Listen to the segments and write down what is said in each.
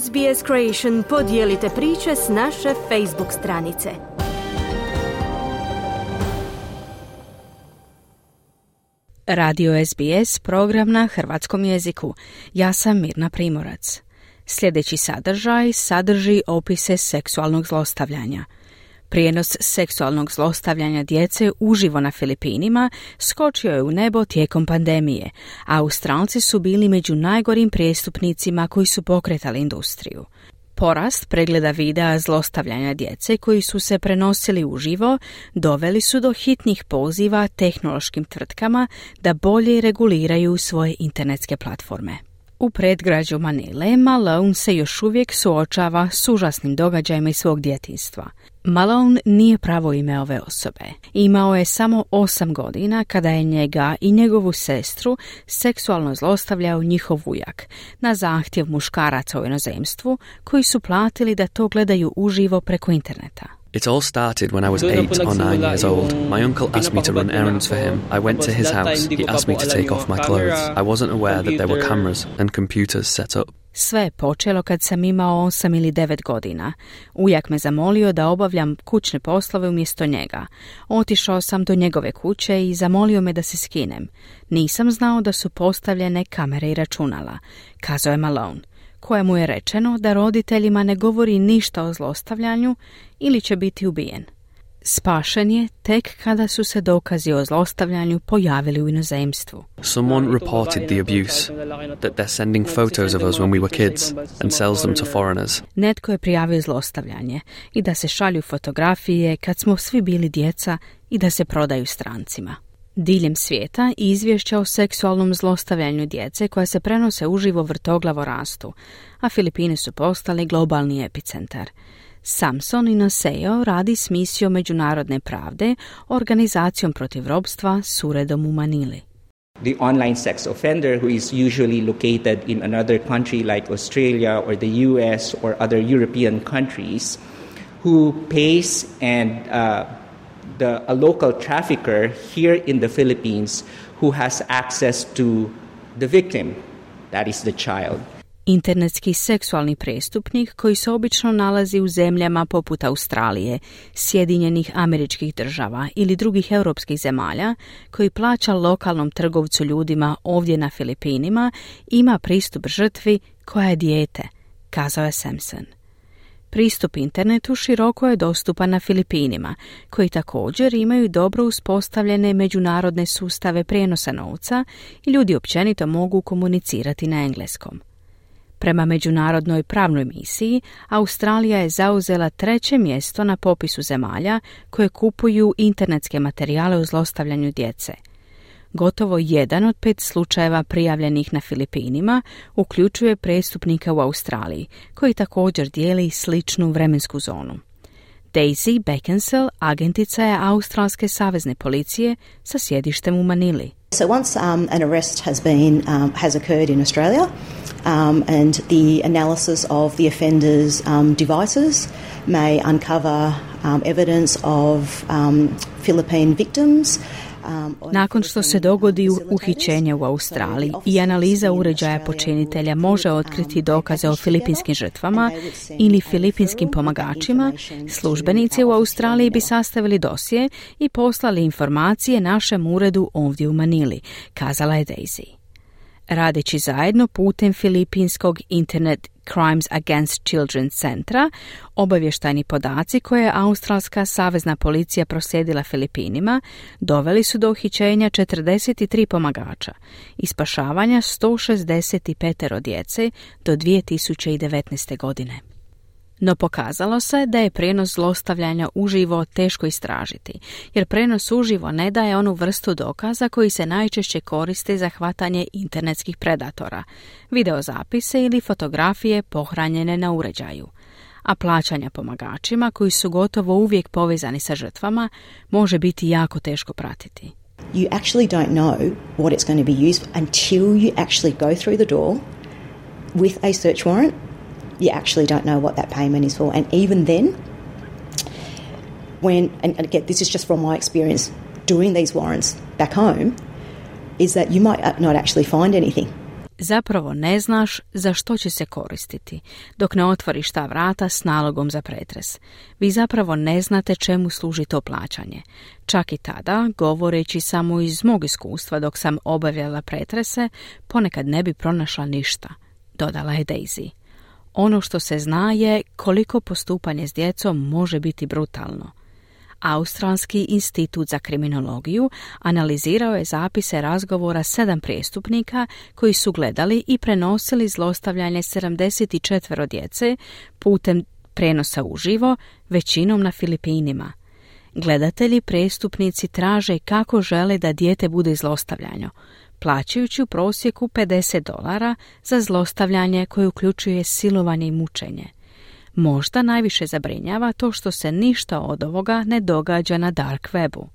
SBS Creation podijelite priče s naše Facebook stranice. Radio SBS, program na hrvatskom jeziku. Ja sam Mirna Primorac. Sljedeći sadržaj sadrži opise seksualnog zlostavljanja – Prijenos seksualnog zlostavljanja djece uživo na Filipinima skočio je u nebo tijekom pandemije, a Australci su bili među najgorim prijestupnicima koji su pokretali industriju. Porast pregleda videa zlostavljanja djece koji su se prenosili uživo doveli su do hitnih poziva tehnološkim tvrtkama da bolje reguliraju svoje internetske platforme. U predgrađu Manile Malone se još uvijek suočava s užasnim događajima iz svog djetinstva. Malone nije pravo ime ove osobe. Imao je samo osam godina kada je njega i njegovu sestru seksualno zlostavljao njihov ujak na zahtjev muškaraca u inozemstvu koji su platili da to gledaju uživo preko interneta. It all started when I was eight or nine years old. My uncle asked me to run errands for him. I went to his house. He asked me to take off my clothes. I wasn't aware that there were cameras and computers set up. Sve je počelo kad sam imao osam ili devet godina. Ujak me zamolio da obavljam kućne poslove umjesto njega. Otišao sam do njegove kuće i zamolio me da se skinem. Nisam znao da su postavljene kamere i računala, kazao je Malone kojemu je rečeno da roditeljima ne govori ništa o zlostavljanju ili će biti ubijen. Spašen je tek kada su se dokazi o zlostavljanju pojavili u inozemstvu. Someone reported the abuse, that they're sending photos of us when we were kids and sells them to foreigners. Netko je prijavio zlostavljanje i da se šalju fotografije kad smo svi bili djeca i da se prodaju strancima. Diljem svijeta izvješća o seksualnom zlostavljanju djece koja se prenose uživo vrtoglavo rastu, a Filipini su postali globalni epicentar. Samson i Noseo radi s misijom međunarodne pravde, organizacijom protiv robstva s uredom u Manili. The online sex offender who is usually located in another country like Australia or the US or other European countries who pays and uh, the, a local trafficker here in the Philippines who has access to the victim, that is the child. Internetski seksualni prestupnik koji se obično nalazi u zemljama poput Australije, Sjedinjenih američkih država ili drugih europskih zemalja, koji plaća lokalnom trgovcu ljudima ovdje na Filipinima, ima pristup žrtvi koja je dijete, kazao je Samson. Pristup internetu široko je dostupan na Filipinima, koji također imaju dobro uspostavljene međunarodne sustave prijenosa novca i ljudi općenito mogu komunicirati na engleskom. Prema međunarodnoj pravnoj misiji, Australija je zauzela treće mjesto na popisu zemalja koje kupuju internetske materijale o zlostavljanju djece – Gotovo jedan od pet slučajeva prijavljenih na Filipinima uključuje prestupnika u Australiji, koji također dijeli sličnu vremensku zonu. Daisy Beckinsale agentica je Australske savezne policije sa sjedištem u Manili. So once um, an arrest has been um, has occurred in Australia um, and the analysis of the offender's um, devices may uncover um, evidence of um, Philippine victims Nakon što se dogodi uhićenje u Australiji i analiza uređaja počinitelja može otkriti dokaze o filipinskim žrtvama ili filipinskim pomagačima, službenici u Australiji bi sastavili dosje i poslali informacije našem uredu ovdje u Manili, kazala je Daisy. Radeći zajedno putem Filipinskog Internet Crimes Against Children centra, obavještajni podaci koje je Australska savezna policija prosjedila Filipinima doveli su do uhićenja 43 pomagača i spašavanja 165 djece do 2019. godine. No pokazalo se da je prenos zlostavljanja uživo teško istražiti, jer prenos uživo ne daje onu vrstu dokaza koji se najčešće koriste za hvatanje internetskih predatora, videozapise ili fotografije pohranjene na uređaju. A plaćanja pomagačima koji su gotovo uvijek povezani sa žrtvama može biti jako teško pratiti. You actually don't know what it's going to be used until you actually go through the door with a search warrant you actually don't know what that payment is for. And even then, when, and again, this is just from my experience doing these warrants back home, is that you might not actually find anything. zapravo ne znaš za što će se koristiti, dok ne otvoriš ta vrata s nalogom za pretres. Vi zapravo ne znate čemu služi to plaćanje. Čak i tada, govoreći samo iz mog iskustva dok sam obavljala pretrese, ponekad ne bi pronašla ništa, dodala je Daisy. Ono što se zna je koliko postupanje s djecom može biti brutalno. Australski institut za kriminologiju analizirao je zapise razgovora sedam prijestupnika koji su gledali i prenosili zlostavljanje 74 djece putem prenosa uživo, većinom na Filipinima. Gledatelji prestupnici traže kako žele da dijete bude zlostavljano, plaćajući u prosjeku 50 dolara za zlostavljanje koje uključuje silovanje i mučenje. Možda najviše zabrinjava to što se ništa od ovoga ne događa na dark webu.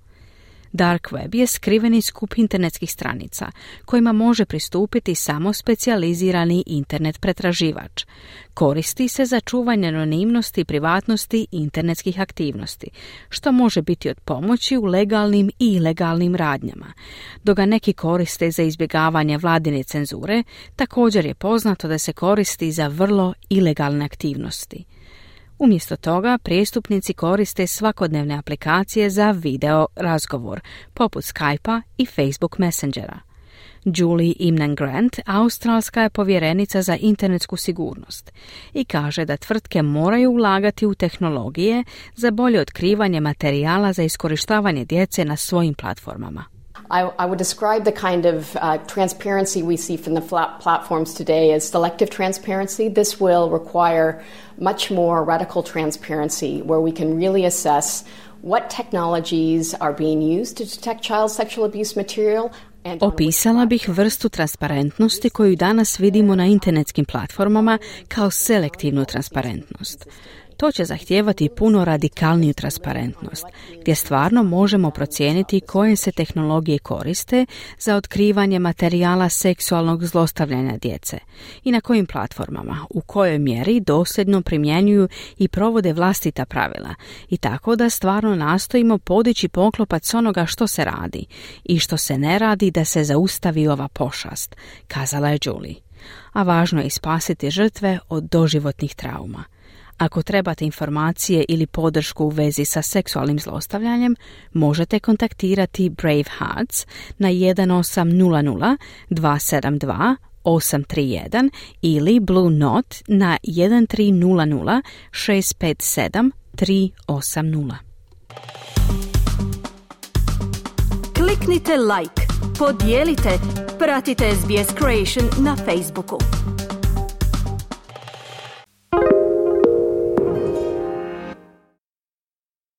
Dark web je skriveni skup internetskih stranica kojima može pristupiti samo specijalizirani internet pretraživač. Koristi se za čuvanje anonimnosti i privatnosti internetskih aktivnosti, što može biti od pomoći u legalnim i ilegalnim radnjama. Dok ga neki koriste za izbjegavanje vladine cenzure, također je poznato da se koristi za vrlo ilegalne aktivnosti. Umjesto toga, prijestupnici koriste svakodnevne aplikacije za video razgovor, poput Skype-a i Facebook Messengera. Julie Imnan Grant, australska je povjerenica za internetsku sigurnost i kaže da tvrtke moraju ulagati u tehnologije za bolje otkrivanje materijala za iskorištavanje djece na svojim platformama. I, I would describe the kind of uh, transparency we see from the platforms today as selective transparency. This will require much more radical transparency where we can really assess what technologies are being used to detect child sexual abuse material Opisala bih vrstu transparentnosti koju danas vidimo na internetskim platformama kao selektivnu transparentnost. To će zahtijevati puno radikalniju transparentnost, gdje stvarno možemo procijeniti koje se tehnologije koriste za otkrivanje materijala seksualnog zlostavljanja djece i na kojim platformama, u kojoj mjeri dosljedno primjenjuju i provode vlastita pravila i tako da stvarno nastojimo podići poklopac onoga što se radi i što se ne radi da se zaustavi ova pošast, kazala je Julie. A važno je spasiti žrtve od doživotnih trauma. Ako trebate informacije ili podršku u vezi sa seksualnim zlostavljanjem, možete kontaktirati Brave Hearts na 1800 272 831 ili Blue Note na 1300 657 380. Kliknite like, podijelite, pratite SBS Creation na Facebooku.